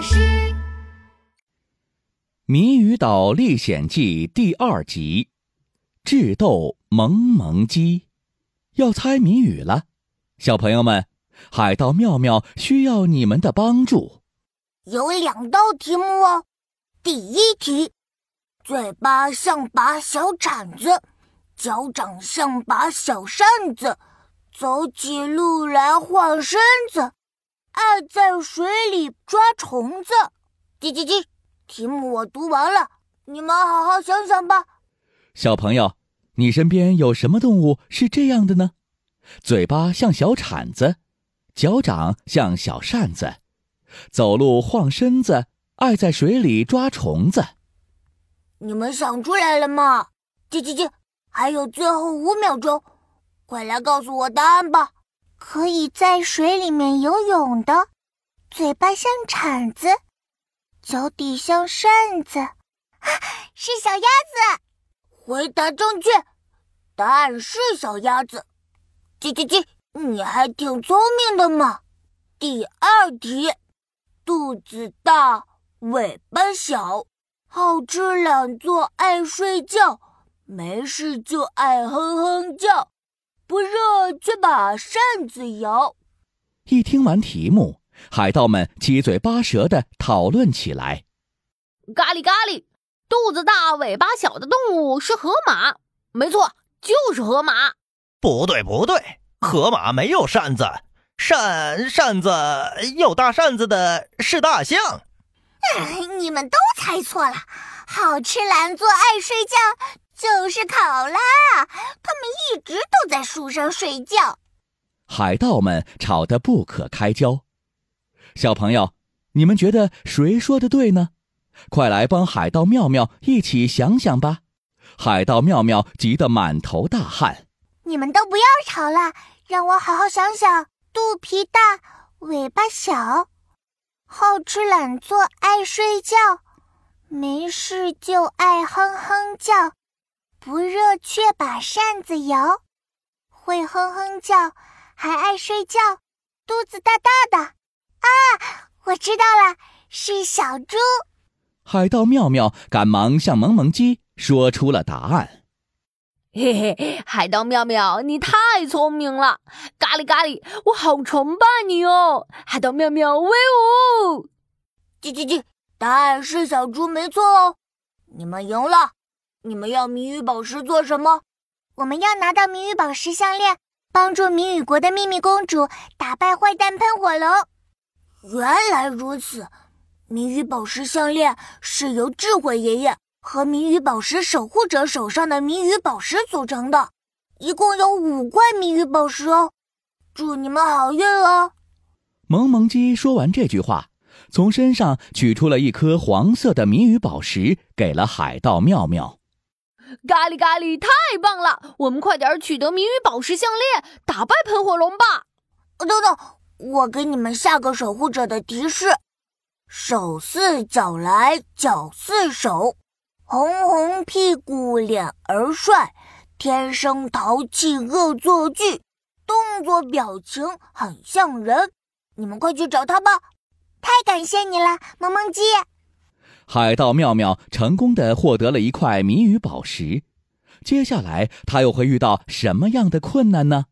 巴士。《谜语岛历险记》第二集：智斗萌萌鸡。要猜谜语了，小朋友们，海盗妙妙需要你们的帮助。有两道题目哦。第一题：嘴巴像把小铲子，脚掌像把小扇子，走起路来晃身子。爱在水里抓虫子，叽叽叽！题目我读完了，你们好好想想吧。小朋友，你身边有什么动物是这样的呢？嘴巴像小铲子，脚掌像小扇子，走路晃身子，爱在水里抓虫子。你们想出来了吗？叽叽叽！还有最后五秒钟，快来告诉我答案吧。可以在水里面游泳的，嘴巴像铲子，脚底像扇子，是小鸭子。回答正确，答案是小鸭子。叽叽叽，你还挺聪明的嘛。第二题，肚子大，尾巴小，好吃懒做爱睡觉，没事就爱哼哼叫。不热却把扇子摇。一听完题目，海盗们七嘴八舌的讨论起来。咖喱咖喱，肚子大尾巴小的动物是河马，没错，就是河马。不对不对，河马没有扇子，扇扇子有大扇子的是大象。你们都猜错了，好吃懒做爱睡觉。就是考拉，他们一直都在树上睡觉。海盗们吵得不可开交。小朋友，你们觉得谁说的对呢？快来帮海盗妙妙一起想想吧！海盗妙妙急得满头大汗。你们都不要吵了，让我好好想想。肚皮大，尾巴小，好吃懒做爱睡觉，没事就爱哼哼叫。不热却把扇子摇，会哼哼叫，还爱睡觉，肚子大大的。啊，我知道了，是小猪。海盗妙妙赶忙向萌萌鸡说出了答案。嘿嘿，海盗妙妙，你太聪明了！咖喱咖喱，我好崇拜你哦！海盗妙妙威武！叽叽叽，答案是小猪，没错哦，你们赢了。你们要谜语宝石做什么？我们要拿到谜语宝石项链，帮助谜语国的秘密公主打败坏蛋喷火龙。原来如此，谜语宝石项链是由智慧爷爷和谜语宝石守护者手上的谜语宝石组成的，一共有五块谜语宝石哦。祝你们好运哦！萌萌鸡说完这句话，从身上取出了一颗黄色的谜语宝石，给了海盗妙妙。咖喱咖喱，太棒了！我们快点取得谜语宝石项链，打败喷火龙吧！等等，我给你们下个守护者的提示：手似脚来，脚似手，红红屁股，脸儿帅，天生淘气，恶作剧，动作表情很像人。你们快去找他吧！太感谢你了，萌萌鸡。海盗妙妙成功的获得了一块谜语宝石，接下来他又会遇到什么样的困难呢？